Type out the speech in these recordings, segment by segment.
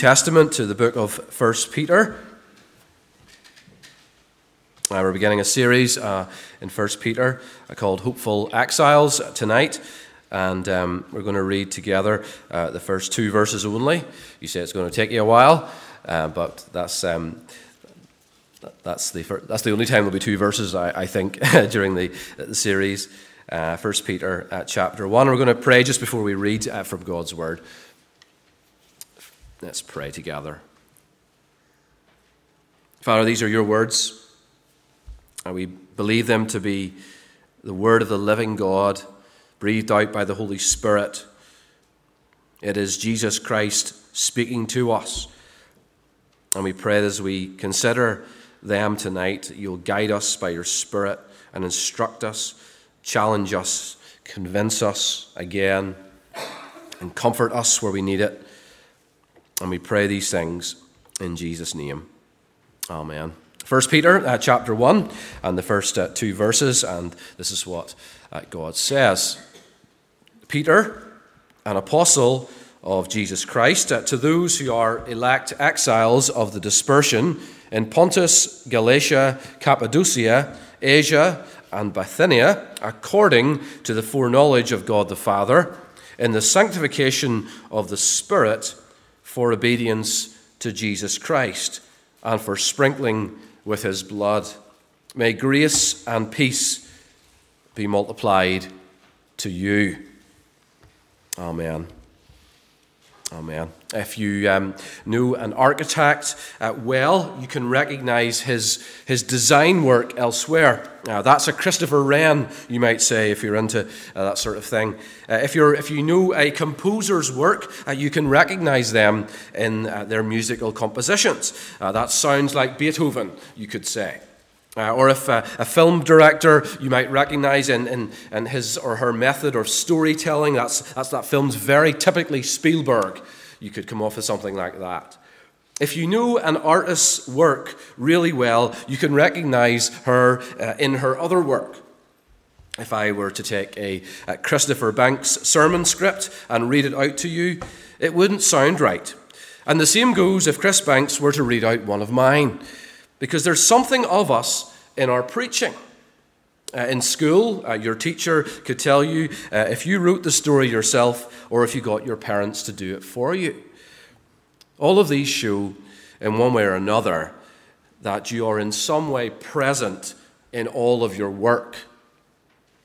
Testament to the book of 1 Peter. Uh, we're beginning a series uh, in 1 Peter uh, called Hopeful Exiles tonight, and um, we're going to read together uh, the first two verses only. You say it's going to take you a while, uh, but that's. Um, that's the, first, that's the only time there'll be two verses, I, I think, during the, the series. Uh, 1 Peter chapter 1. We're going to pray just before we read from God's Word. Let's pray together. Father, these are your words, and we believe them to be the word of the living God, breathed out by the Holy Spirit. It is Jesus Christ speaking to us. And we pray as we consider them tonight, you'll guide us by your Spirit and instruct us, challenge us, convince us again, and comfort us where we need it. And we pray these things in Jesus' name. Amen. First Peter uh, chapter 1 and the first uh, two verses, and this is what uh, God says. Peter, an apostle of Jesus Christ, uh, to those who are elect exiles of the dispersion in Pontus, Galatia, Cappadocia, Asia, and Bithynia, according to the foreknowledge of God the Father, in the sanctification of the Spirit for obedience to Jesus Christ and for sprinkling with his blood. May grace and peace be multiplied to you. Amen. Amen. If you um, know an architect uh, well, you can recognize his, his design work elsewhere. Uh, that's a Christopher Wren, you might say, if you're into uh, that sort of thing. Uh, if, you're, if you know a composer's work, uh, you can recognize them in uh, their musical compositions. that sounds like Beethoven, you could say. Uh, or if uh, a film director you might recognize in, in, in, his or her method of storytelling, that's, that's that film's very typically Spielberg. You could come off with something like that. If you know an artist's work really well, you can recognize her uh, in her other work. If I were to take a, a Christopher Banks sermon script and read it out to you, it wouldn't sound right. And the same goes if Chris Banks were to read out one of mine because there's something of us in our preaching. Uh, in school, uh, your teacher could tell you uh, if you wrote the story yourself or if you got your parents to do it for you. All of these show, in one way or another, that you are in some way present in all of your work.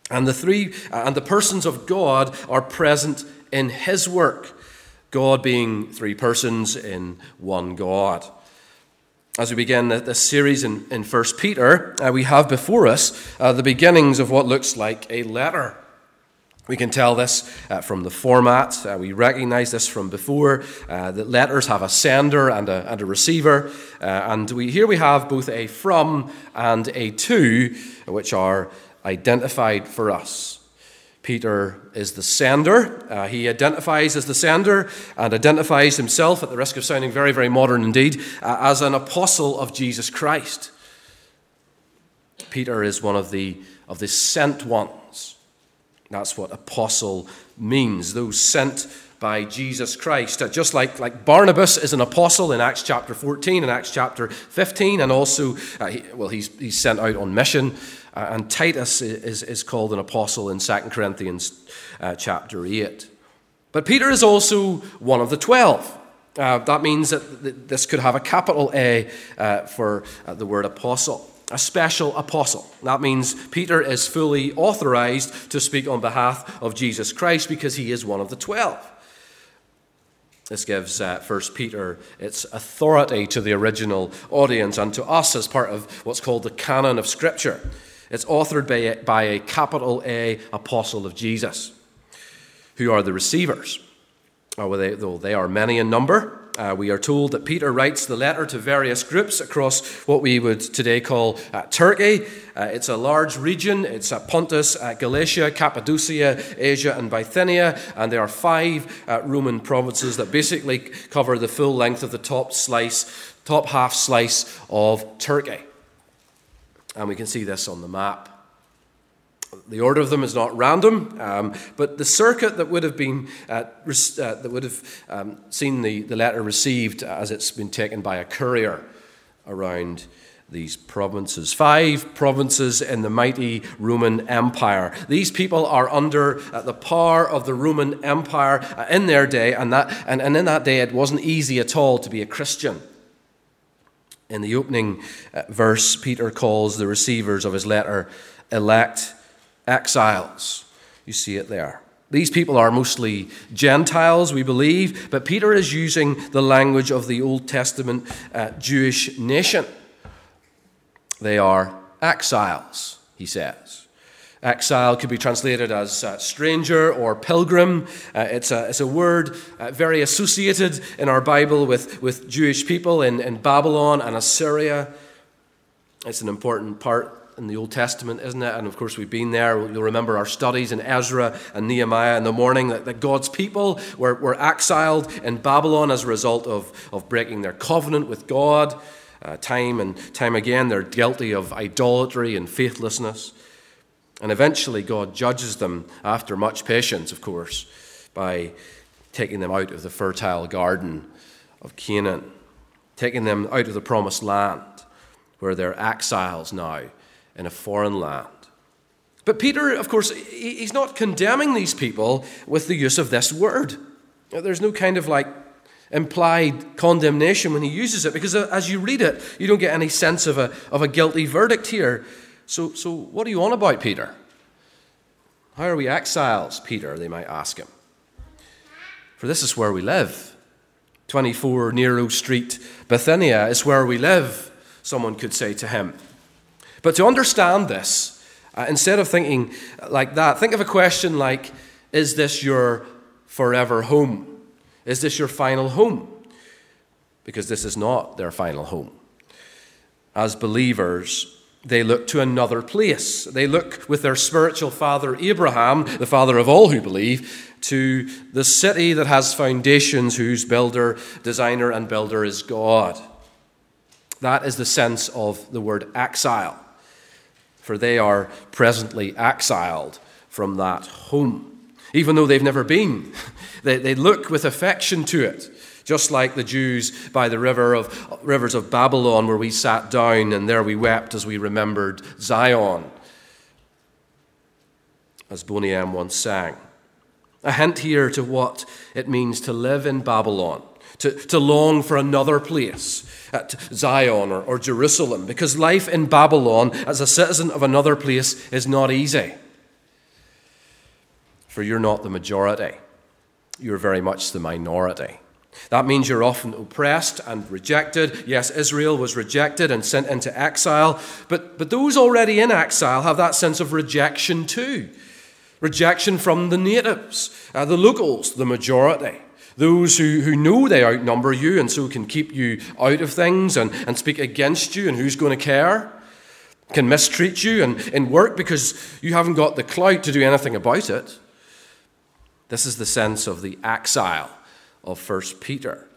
And the three uh, and the persons of God are present in his work, God being three persons in one God as we begin this series in, in 1 Peter, uh, we have before us uh, the beginnings of what looks like a letter. We can tell this uh, from the format. Uh, we recognize this from before. Uh, that letters have a sender and a, and a receiver. Uh, and we, here we have both a from and a to, which are identified for us. Peter is the sender. Uh, he identifies as the sender and identifies himself, at the risk of sounding very, very modern indeed, uh, as an apostle of Jesus Christ. Peter is one of the, of the sent ones. That's what apostle means, those sent by Jesus Christ. Uh, just like, like Barnabas is an apostle in Acts chapter 14 and Acts chapter 15, and also, uh, he, well, he's, he's sent out on mission. And Titus is, is called an apostle in 2 Corinthians uh, chapter 8. But Peter is also one of the twelve. Uh, that means that this could have a capital A uh, for uh, the word apostle, a special apostle. That means Peter is fully authorized to speak on behalf of Jesus Christ because he is one of the twelve. This gives uh, 1 Peter its authority to the original audience and to us as part of what's called the canon of Scripture. It's authored by a, by a capital A apostle of Jesus. Who are the receivers? Oh, they, though they are many in number, uh, we are told that Peter writes the letter to various groups across what we would today call uh, Turkey. Uh, it's a large region. It's uh, Pontus, uh, Galatia, Cappadocia, Asia, and Bithynia. And there are five uh, Roman provinces that basically cover the full length of the top slice, top half slice of Turkey. And we can see this on the map. The order of them is not random, um, but the circuit that would have been uh, uh, that would have um, seen the, the letter received as it's been taken by a courier around these provinces. Five provinces in the mighty Roman Empire. These people are under uh, the power of the Roman Empire uh, in their day, and, that, and, and in that day it wasn't easy at all to be a Christian. In the opening uh, verse, Peter calls the receivers of his letter elect exiles. You see it there. These people are mostly Gentiles, we believe, but Peter is using the language of the Old Testament uh, Jewish nation. They are exiles, he says. Exile could be translated as uh, stranger or pilgrim. Uh, it's, a, it's a word uh, very associated in our Bible with, with Jewish people in, in Babylon and Assyria. It's an important part in the Old Testament, isn't it? And of course, we've been there. You'll remember our studies in Ezra and Nehemiah in the morning that, that God's people were, were exiled in Babylon as a result of, of breaking their covenant with God. Uh, time and time again, they're guilty of idolatry and faithlessness. And eventually, God judges them after much patience, of course, by taking them out of the fertile garden of Canaan, taking them out of the promised land, where they're exiles now in a foreign land. But Peter, of course, he's not condemning these people with the use of this word. There's no kind of like implied condemnation when he uses it, because uh, as you read it, you don't get any sense of a, of a guilty verdict here. So, so, what are you on about, Peter? How are we exiles, Peter? They might ask him. For this is where we live. 24 Nero Street, Bithynia is where we live, someone could say to him. But to understand this, uh, instead of thinking like that, think of a question like Is this your forever home? Is this your final home? Because this is not their final home. As believers, they look to another place. They look with their spiritual father, Abraham, the father of all who believe, to the city that has foundations, whose builder, designer, and builder is God. That is the sense of the word exile for they are presently exiled from that home. Even though they've never been, they, they look with affection to it, just like the Jews by the river of, rivers of Babylon, where we sat down and there we wept as we remembered Zion, as Boney M once sang. A hint here to what it means to live in Babylon, to, to long for another place at Zion or, or Jerusalem, because life in Babylon as a citizen of another place is not easy. For you're not the majority, you're very much the minority. That means you're often oppressed and rejected. Yes, Israel was rejected and sent into exile, but, but those already in exile have that sense of rejection too. Rejection from the natives, uh, the locals, the majority. Those who, who know they outnumber you and so can keep you out of things and, and speak against you, and who's going to care? Can mistreat you and in work because you haven't got the clout to do anything about it. This is the sense of the exile of 1 Peter,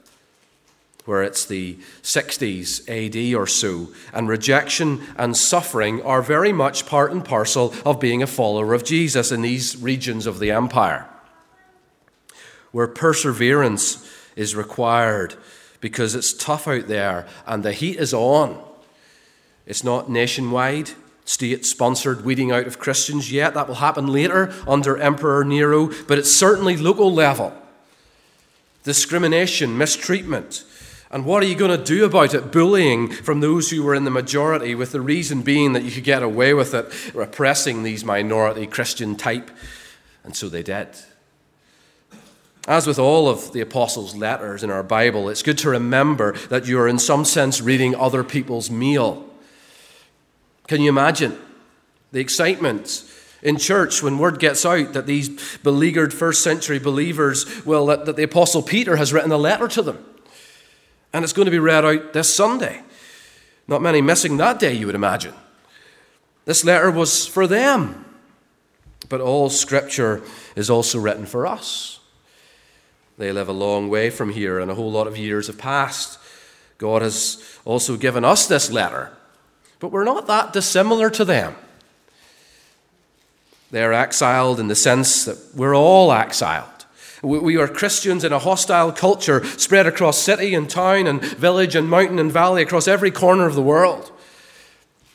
where it's the 60s AD or so, and rejection and suffering are very much part and parcel of being a follower of Jesus in these regions of the empire where perseverance is required because it's tough out there and the heat is on. It's not nationwide, state sponsored weeding out of Christians yet. That will happen later under Emperor Nero, but it's certainly local level. Discrimination, mistreatment. And what are you going to do about it? Bullying from those who were in the majority, with the reason being that you could get away with it, repressing these minority Christian type. And so they did. As with all of the apostles' letters in our Bible, it's good to remember that you are, in some sense, reading other people's meal. Can you imagine the excitement in church when word gets out that these beleaguered first century believers, well, that, that the apostle Peter has written a letter to them? And it's going to be read out this Sunday. Not many missing that day, you would imagine. This letter was for them, but all scripture is also written for us. They live a long way from here, and a whole lot of years have passed. God has also given us this letter, but we're not that dissimilar to them. They're exiled in the sense that we're all exiled. We are Christians in a hostile culture spread across city and town and village and mountain and valley across every corner of the world.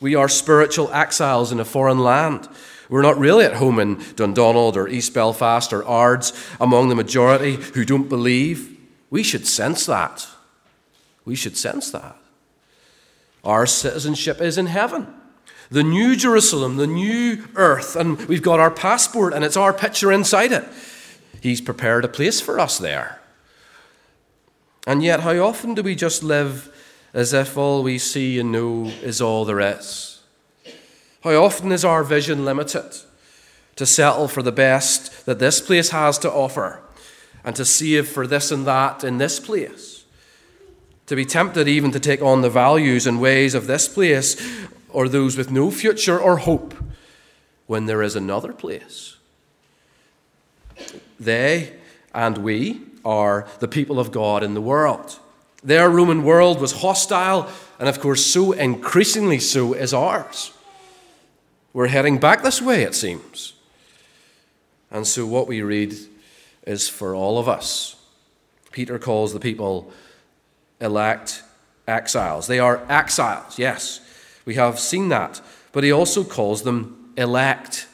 We are spiritual exiles in a foreign land. We're not really at home in Dundonald or East Belfast or Ards among the majority who don't believe. We should sense that. We should sense that. Our citizenship is in heaven. The new Jerusalem, the new earth, and we've got our passport and it's our picture inside it. He's prepared a place for us there. And yet, how often do we just live as if all we see and know is all there is? How often is our vision limited to settle for the best that this place has to offer and to save for this and that in this place? To be tempted even to take on the values and ways of this place or those with no future or hope when there is another place. They and we are the people of God in the world. Their Roman world was hostile, and of course, so increasingly so is ours. We're heading back this way, it seems. And so, what we read is for all of us. Peter calls the people elect exiles. They are exiles, yes. We have seen that. But he also calls them elect.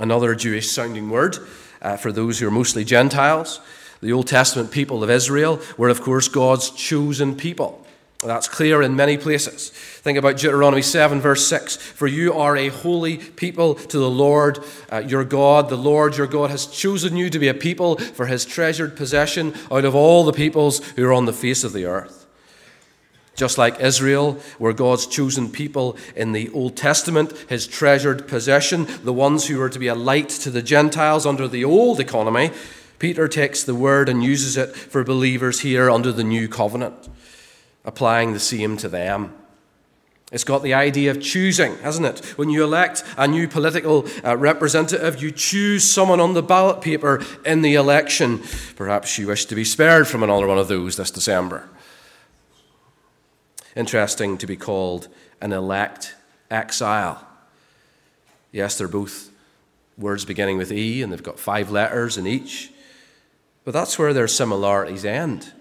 Another Jewish sounding word uh, for those who are mostly Gentiles. The Old Testament people of Israel were, of course, God's chosen people. That's clear in many places. Think about Deuteronomy 7, verse 6. For you are a holy people to the Lord uh, your God. The Lord your God has chosen you to be a people for his treasured possession out of all the peoples who are on the face of the earth. Just like Israel were God's chosen people in the Old Testament, his treasured possession, the ones who were to be a light to the Gentiles under the old economy, Peter takes the word and uses it for believers here under the new covenant applying the same to them. It's got the idea of choosing, hasn't it? When you elect a new political uh, representative, you choose someone on the ballot paper in the election. Perhaps you wish to be spared from another one of those this December. Interesting to be called an elect exile. Yes, they're both words beginning with E, and they've got five letters in each. But that's where their similarities end.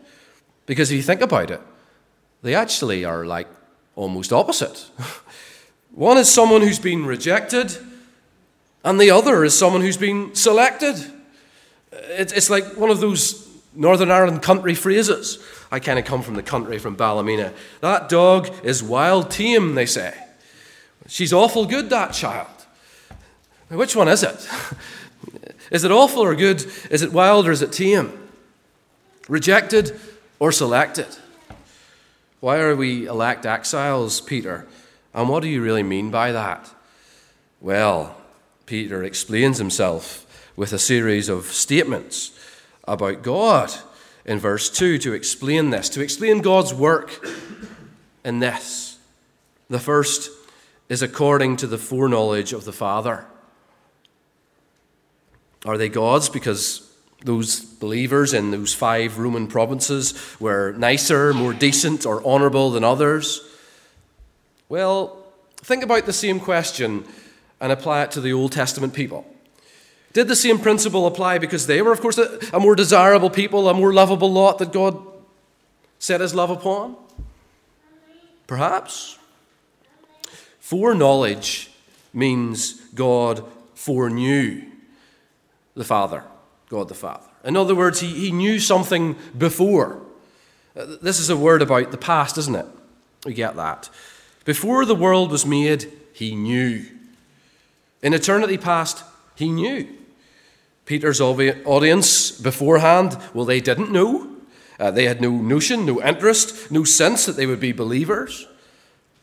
Because if you think about it, they actually are like almost opposite. One is someone who's been rejected, and the other is someone who's been selected. It's like one of those Northern Ireland country phrases. I kind of come from the country, from Ballymena. That dog is wild tame, they say. She's awful good, that child. Which one is it? Is it awful or good? Is it wild or is it tame? Rejected or selected? Why are we elect exiles, Peter? And what do you really mean by that? Well, Peter explains himself with a series of statements about God in verse 2 to explain this, to explain God's work in this. The first is according to the foreknowledge of the Father. Are they God's because those believers in those five Roman provinces were nicer, more decent, or honorable than others? Well, think about the same question and apply it to the Old Testament people. Did the same principle apply because they were, of course, a, a more desirable people, a more lovable lot that God set his love upon? Perhaps. Foreknowledge means God foreknew the Father. God the Father. In other words, he, he knew something before. Uh, this is a word about the past, isn't it? We get that. Before the world was made, he knew. In eternity past, he knew. Peter's audience beforehand, well, they didn't know. Uh, they had no notion, no interest, no sense that they would be believers.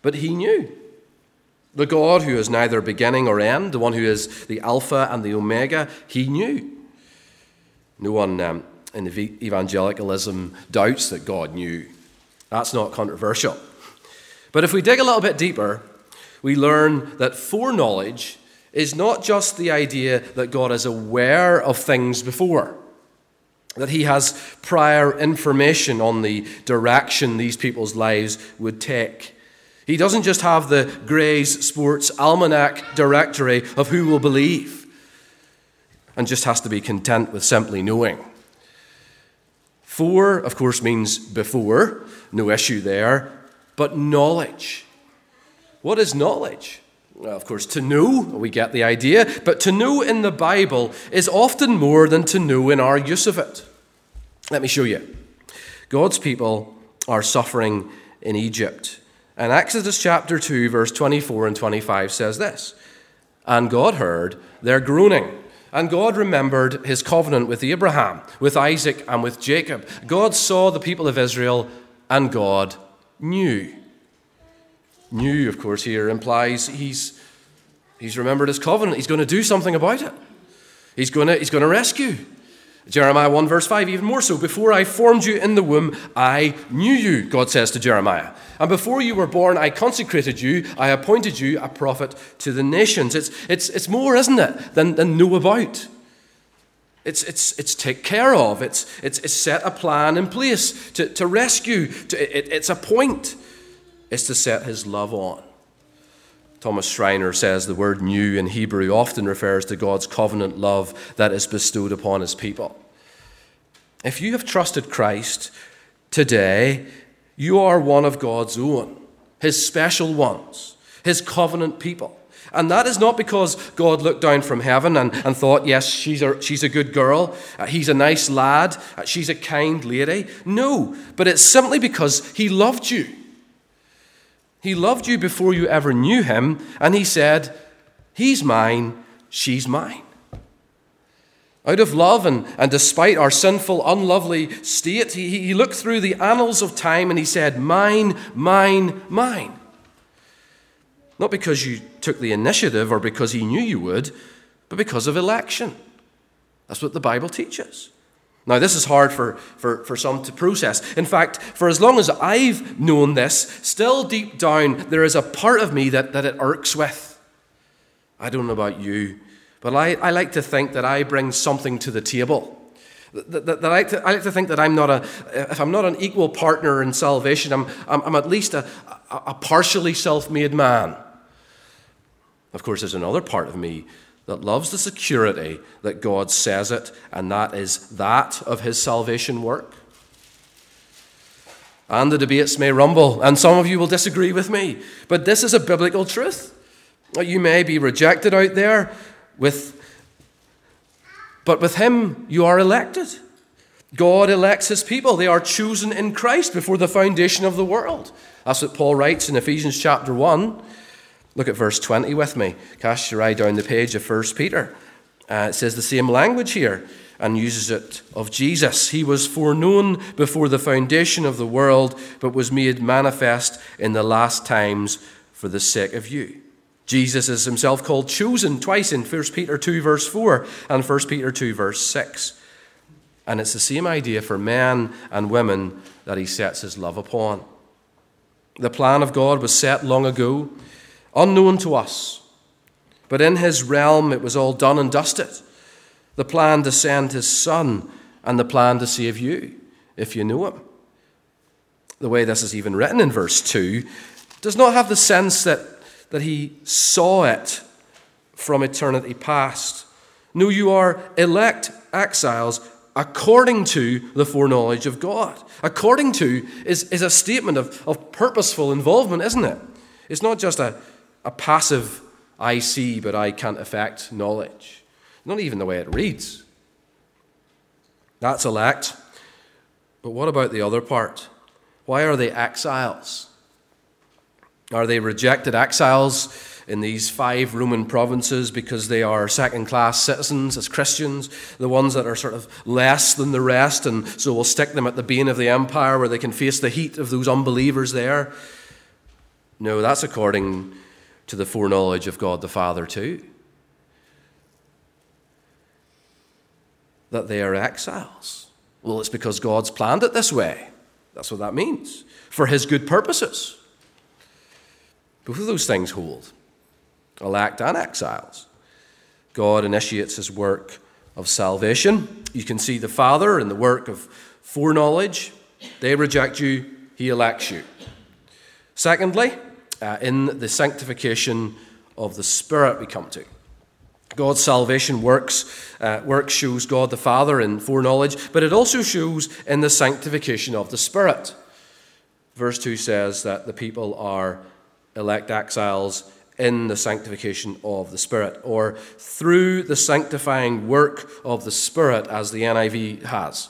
But he knew. The God who is neither beginning or end, the one who is the Alpha and the Omega, he knew. No one um, in evangelicalism doubts that God knew. That's not controversial. But if we dig a little bit deeper, we learn that foreknowledge is not just the idea that God is aware of things before, that he has prior information on the direction these people's lives would take. He doesn't just have the Gray's Sports Almanac directory of who will believe and just has to be content with simply knowing. For, of course, means before, no issue there, but knowledge. What is knowledge? Of course, to know, we get the idea, but to know in the Bible is often more than to know in our use of it. Let me show you. God's people are suffering in Egypt. And Exodus chapter 2, verse 24 and 25 says this And God heard their groaning. And God remembered his covenant with Abraham, with Isaac, and with Jacob. God saw the people of Israel, and God knew. Knew, of course, here implies he's, he's remembered his covenant. He's going to do something about it. He's going to, he's going to rescue. Jeremiah 1, verse 5, even more so. Before I formed you in the womb, I knew you, God says to Jeremiah. And before you were born, I consecrated you, I appointed you a prophet to the nations. It's, it's, it's more, isn't it, than, than know about. It's, it's, it's take care of, it's, it's, it's set a plan in place to, to rescue. To, it, it's a point, it's to set his love on. Thomas Schreiner says the word knew in Hebrew often refers to God's covenant love that is bestowed upon his people. If you have trusted Christ today, you are one of God's own, his special ones, his covenant people. And that is not because God looked down from heaven and, and thought, yes, she's a, she's a good girl, uh, he's a nice lad, uh, she's a kind lady. No, but it's simply because he loved you. He loved you before you ever knew him, and he said, He's mine, she's mine. Out of love and, and despite our sinful, unlovely state, he, he looked through the annals of time and he said, Mine, mine, mine. Not because you took the initiative or because he knew you would, but because of election. That's what the Bible teaches. Now, this is hard for, for, for some to process. In fact, for as long as I've known this, still deep down, there is a part of me that, that it irks with. I don't know about you, but I, I like to think that I bring something to the table. That, that, that I, like to, I, like to, think that I'm not a, if I'm not an equal partner in salvation, I'm, I'm, I'm at least a, a, partially self made man. Of course, there's another part of me that loves the security that God says it, and that is that of his salvation work. And the debates may rumble, and some of you will disagree with me, but this is a biblical truth. You may be rejected out there with but with him you are elected. God elects his people. They are chosen in Christ before the foundation of the world. That's what Paul writes in Ephesians chapter 1. Look at verse 20 with me. Cast your eye down the page of 1 Peter. Uh, it says the same language here and uses it of Jesus. He was foreknown before the foundation of the world, but was made manifest in the last times for the sake of you. Jesus is himself called chosen twice in 1 Peter 2, verse 4, and 1 Peter 2, verse 6. And it's the same idea for men and women that he sets his love upon. The plan of God was set long ago unknown to us. But in his realm, it was all done and dusted. The plan to send his son and the plan to save you, if you know him. The way this is even written in verse 2 does not have the sense that, that he saw it from eternity past. No, you are elect exiles according to the foreknowledge of God. According to is, is a statement of, of purposeful involvement, isn't it? It's not just a, a passive, I see, but I can't affect knowledge. Not even the way it reads. That's elect. But what about the other part? Why are they exiles? Are they rejected exiles in these five Roman provinces because they are second class citizens as Christians, the ones that are sort of less than the rest, and so we'll stick them at the bane of the empire where they can face the heat of those unbelievers there? No, that's according to the foreknowledge of God the Father, too. That they are exiles. Well, it's because God's planned it this way. That's what that means. For His good purposes. Both of those things hold elect and exiles. God initiates His work of salvation. You can see the Father in the work of foreknowledge. They reject you, He elects you. Secondly, uh, in the sanctification of the Spirit we come to. God's salvation works, uh, shows God the Father in foreknowledge, but it also shows in the sanctification of the Spirit. Verse 2 says that the people are elect exiles in the sanctification of the Spirit, or through the sanctifying work of the Spirit, as the NIV has.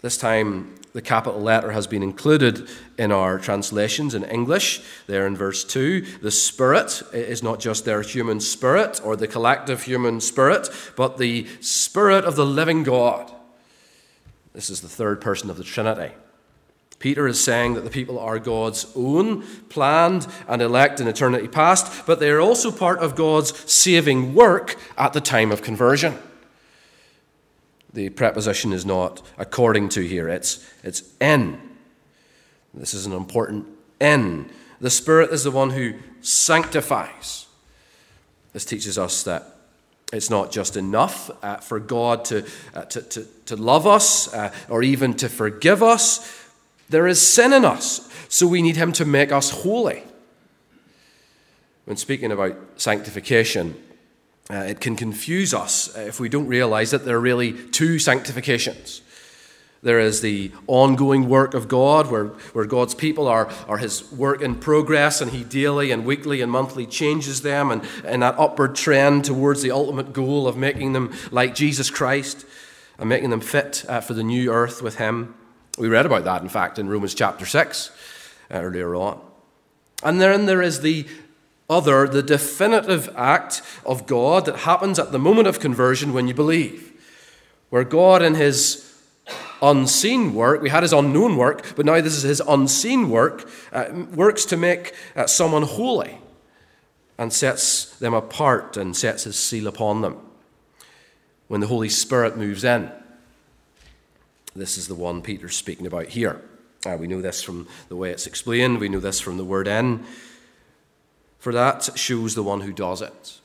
This time, the capital letter has been included in our translations in English, there in verse 2. The Spirit is not just their human spirit or the collective human spirit, but the Spirit of the living God. This is the third person of the Trinity. Peter is saying that the people are God's own, planned and elect in eternity past, but they are also part of God's saving work at the time of conversion. The preposition is not according to here, it's, it's in. This is an important in. The Spirit is the one who sanctifies. This teaches us that it's not just enough uh, for God to, uh, to, to, to, love us uh, or even to forgive us. There is sin in us, so we need Him to make us holy. When speaking about sanctification, uh, it can confuse us if we don't realize that there are really two sanctifications. There is the ongoing work of God, where, where God's people are, are His work in progress, and He daily and weekly and monthly changes them, and, and that upward trend towards the ultimate goal of making them like Jesus Christ and making them fit uh, for the new earth with Him. We read about that, in fact, in Romans chapter 6 uh, earlier on. And then there is the other, the definitive act of God that happens at the moment of conversion when you believe, where God, in His unseen work, we had His unknown work, but now this is His unseen work, uh, works to make uh, someone holy and sets them apart and sets His seal upon them. When the Holy Spirit moves in. This is the one Peter's speaking about here. Uh, we know this from the way it's explained, we know this from the word in. For that shows the one who does it.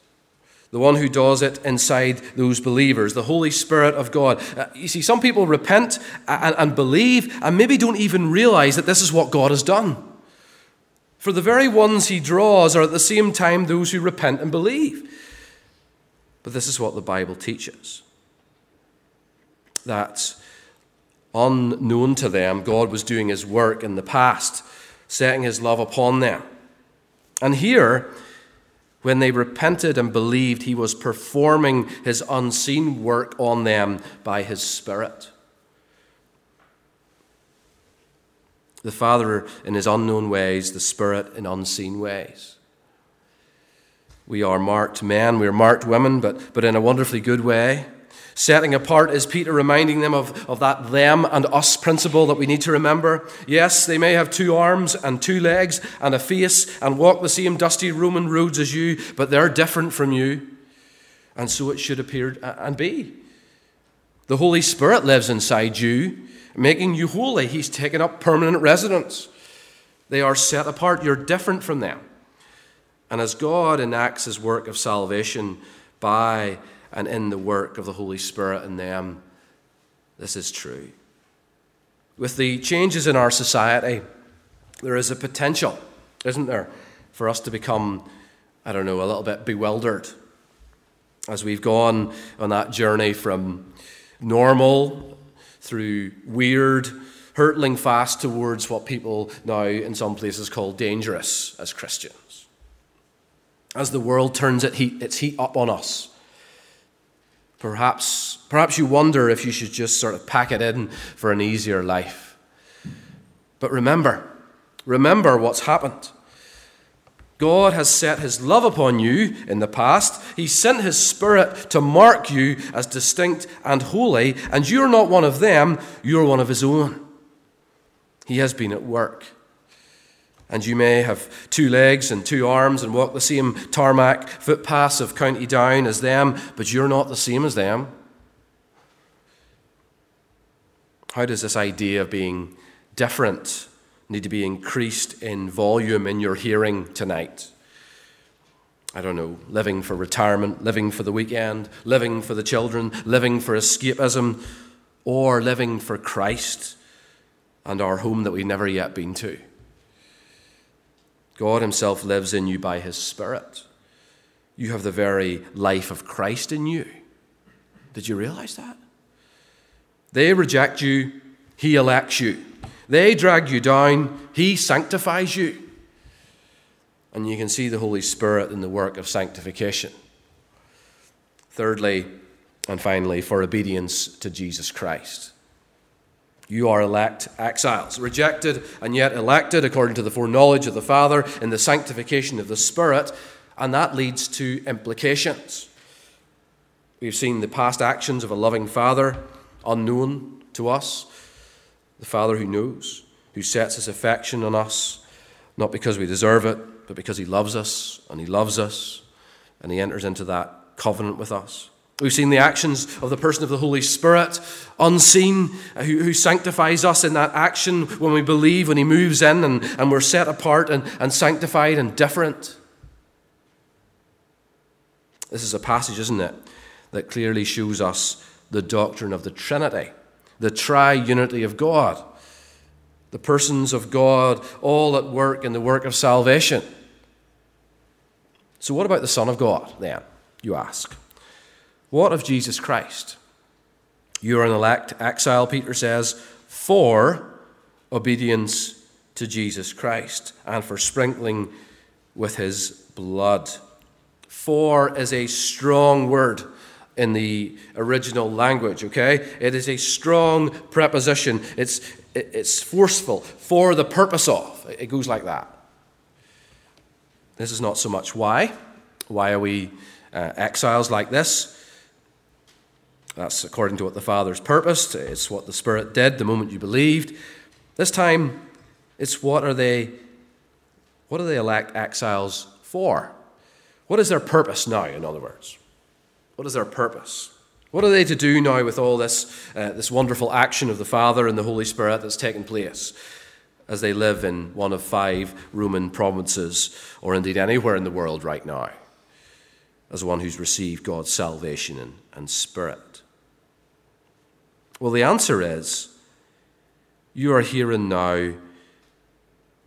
The one who does it inside those believers, the Holy Spirit of God. Uh, you see, some people repent and, and believe and maybe don't even realize that this is what God has done. For the very ones he draws are at the same time those who repent and believe. But this is what the Bible teaches that unknown to them, God was doing his work in the past, setting his love upon them. And here, when they repented and believed, he was performing his unseen work on them by his Spirit. The Father in his unknown ways, the Spirit in unseen ways. We are marked men, we are marked women, but, but in a wonderfully good way. Setting apart is Peter reminding them of, of that them and us principle that we need to remember. Yes, they may have two arms and two legs and a face and walk the same dusty Roman roads as you, but they're different from you. And so it should appear uh, and be. The Holy Spirit lives inside you, making you holy. He's taken up permanent residence. They are set apart. You're different from them. And as God enacts his work of salvation by and in the work of the Holy Spirit in them. This is true. With the changes in our society, there is a potential, isn't there, for us to become, I don't know, a little bit bewildered as we've gone on that journey from normal through weird, hurtling fast towards what people now in some places call dangerous as Christians. As the world turns its heat up on us, Perhaps, perhaps you wonder if you should just sort of pack it in for an easier life. But remember, remember what's happened. God has set his love upon you in the past. He sent his spirit to mark you as distinct and holy, and you're not one of them, you're one of his own. He has been at work and you may have two legs and two arms and walk the same tarmac footpaths of County Down as them, but you're not the same as them. How does this idea of being different need to be increased in volume in your hearing tonight? I don't know, living for retirement, living for the weekend, living for the children, living for escapism, or living for Christ and our home that we've never yet been to. God Himself lives in you by His Spirit. You have the very life of Christ in you. Did you realize that? They reject you, He elects you. They drag you down, He sanctifies you. And you can see the Holy Spirit in the work of sanctification. Thirdly, and finally, for obedience to Jesus Christ. You are elect exiles, rejected and yet elected according to the foreknowledge of the Father in the sanctification of the Spirit, and that leads to implications. We've seen the past actions of a loving Father unknown to us, the Father who knows, who sets his affection on us, not because we deserve it, but because he loves us, and he loves us, and he enters into that covenant with us. We've seen the actions of the person of the Holy Spirit, unseen, uh, who, who, sanctifies us in that action when we believe, when He moves in and, and we're set apart and, and sanctified and different. This is a passage, isn't it, that clearly shows us the doctrine of the Trinity, the triunity of God, the persons of God all at work in the work of salvation. So, what about the Son of God then, you ask? What of Jesus Christ? You are an elect exile, Peter says, for obedience to Jesus Christ and for sprinkling with his blood. For is a strong word in the original language, okay? It is a strong preposition. It's, it's forceful, for the purpose of. It goes like that. This is not so much why. Why are we uh, exiles like this? That's according to what the Father's purposed. It's what the Spirit did the moment you believed. This time, it's what are they, what are they elect exiles for? What is their purpose now, in other words? What is their purpose? What are they to do now with all this, uh, this wonderful action of the Father and the Holy Spirit that's taken place as they live in one of five Roman provinces, or indeed anywhere in the world right now, as one who's received God's salvation and, and Spirit? Well, the answer is you are here and now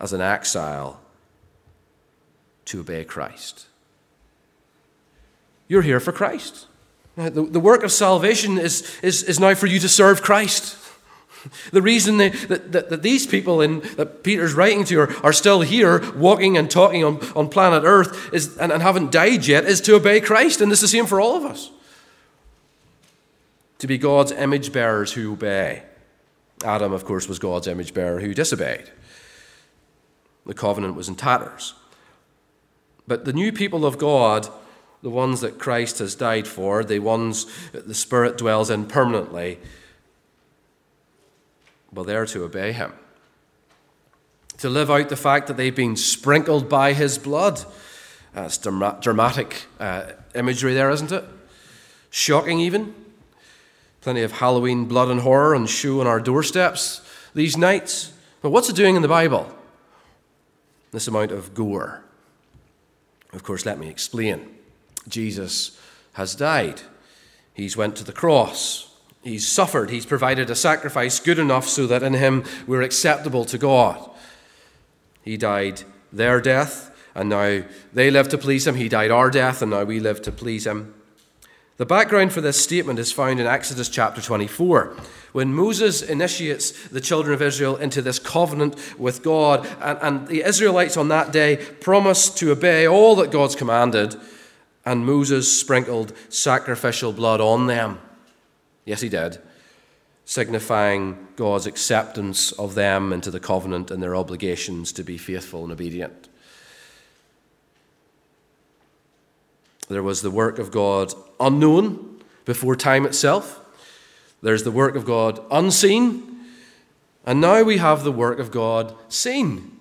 as an exile to obey Christ. You're here for Christ. The, the work of salvation is, is, is now for you to serve Christ. The reason they, that, that, that, these people in, that Peter's writing to are, are still here, walking and talking on, on planet Earth, is, and, and haven't died yet, is to obey Christ. And it's the same for all of us to be God's image bearers who obey. Adam, of course, was God's image bearer who disobeyed. The covenant was in tatters. But the new people of God, the ones that Christ has died for, the ones that the Spirit dwells in permanently, well, they're to obey Him. To live out the fact that they've been sprinkled by His blood. That's dramatic uh, imagery there, isn't it? Shocking, even. Plenty of Halloween blood and horror and shoe on our doorsteps these nights. But what's it doing in the Bible? This amount of gore. Of course, let me explain. Jesus has died. He's went to the cross. He's suffered. He's provided a sacrifice good enough so that in him we're acceptable to God. He died their death, and now they live to please him. He died our death, and now we live to please him. The background for this statement is found in Exodus chapter 24. When Moses initiates the children of Israel into this covenant with God, and, and the Israelites on that day promised to obey all that God's commanded, and Moses sprinkled sacrificial blood on them. Yes, he did, signifying God's acceptance of them into the covenant and their obligations to be faithful and obedient. There was the work of God unknown before time itself. There's the work of God unseen. And now we have the work of God seen.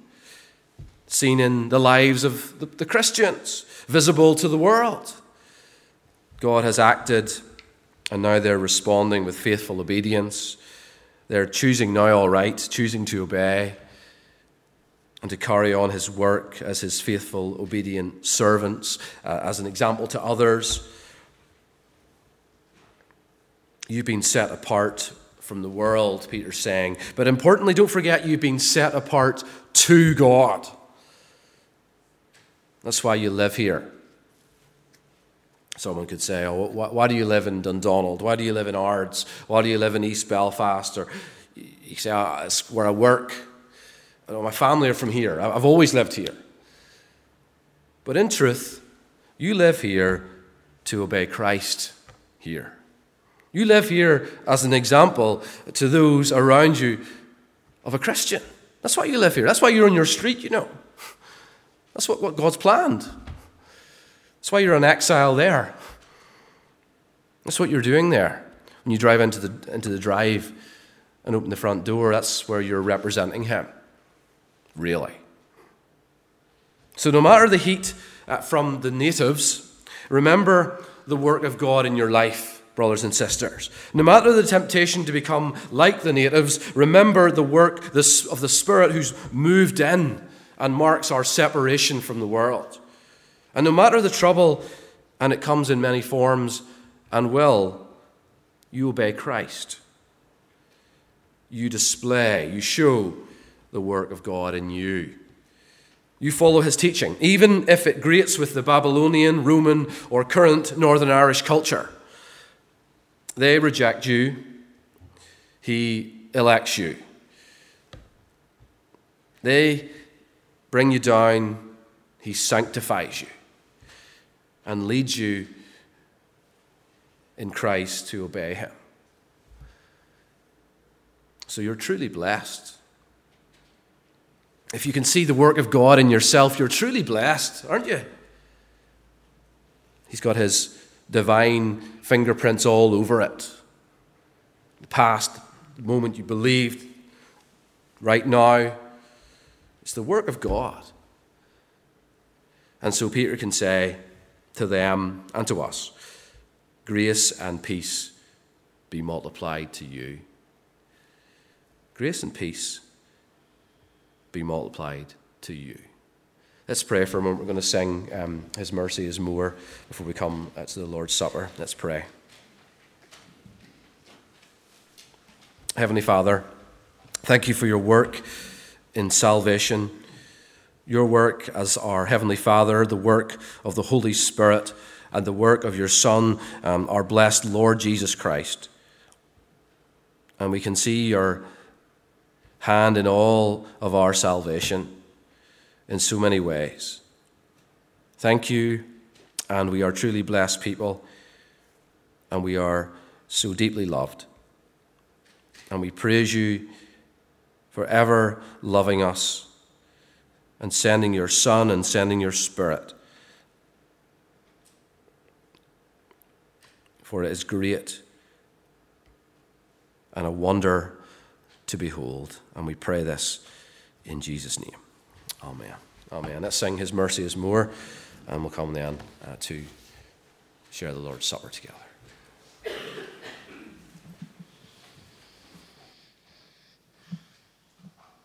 Seen in the lives of the, the Christians, visible to the world. God has acted, and now they're responding with faithful obedience. They're choosing now, all right, choosing to obey and to carry on his work as his faithful, obedient servants, uh, as an example to others. You've been set apart from the world, Peter's saying. But importantly, don't forget you've been set apart to God. That's why you live here. Someone could say, Oh, why, do you live in Dundonald? Why do you live in Ards? Why do you live in East Belfast? Or you say, oh, It's where I work. Oh, my family are from here. I've always lived here. But in truth, you live here to obey Christ here. You live here as an example to those around you of a Christian. That's why you live here. That's why you're on your street, you know. That's what, what God's planned. That's why you're in exile there. That's what you're doing there. When you drive into the, into the drive and open the front door, that's where you're representing Him. Really. So, no matter the heat uh, from the natives, remember the work of God in your life, brothers and sisters. No matter the temptation to become like the natives, remember the work of the Spirit who's moved in and marks our separation from the world. And no matter the trouble, and it comes in many forms and will, you obey Christ. You display, you show the work of God in you. You follow his teaching, even if it grates with the Babylonian, Roman, or current Northern Irish culture. They reject you, he elects you. They bring you down, he sanctifies you and leads you in Christ to obey him. So you're truly blessed. If you can see the work of God in yourself, you're truly blessed, aren't you? He's got his divine fingerprints all over it. The past, the moment you believed, right now. It's the work of God. And so Peter can say to them and to us, Grace and peace be multiplied to you. Grace and peace be multiplied to you. Let's pray for a moment. We're going to sing um, His mercy is more before we come uh, to the Lord's Supper. Let's pray. Heavenly Father, thank you for your work in salvation, your work as our Heavenly Father, the work of the Holy Spirit, and the work of your Son, um, our blessed Lord Jesus Christ. And we can see your hand in all of our salvation in so many ways. Thank you, and we are truly blessed people, and we are so deeply loved. And we praise you for ever loving us and sending your Son and sending your Spirit. For it is great and a wonder to behold. And we pray this in Jesus' name. Amen. Amen. Let's sing His mercy is more, and we'll come then uh, to share the Lord's Supper together.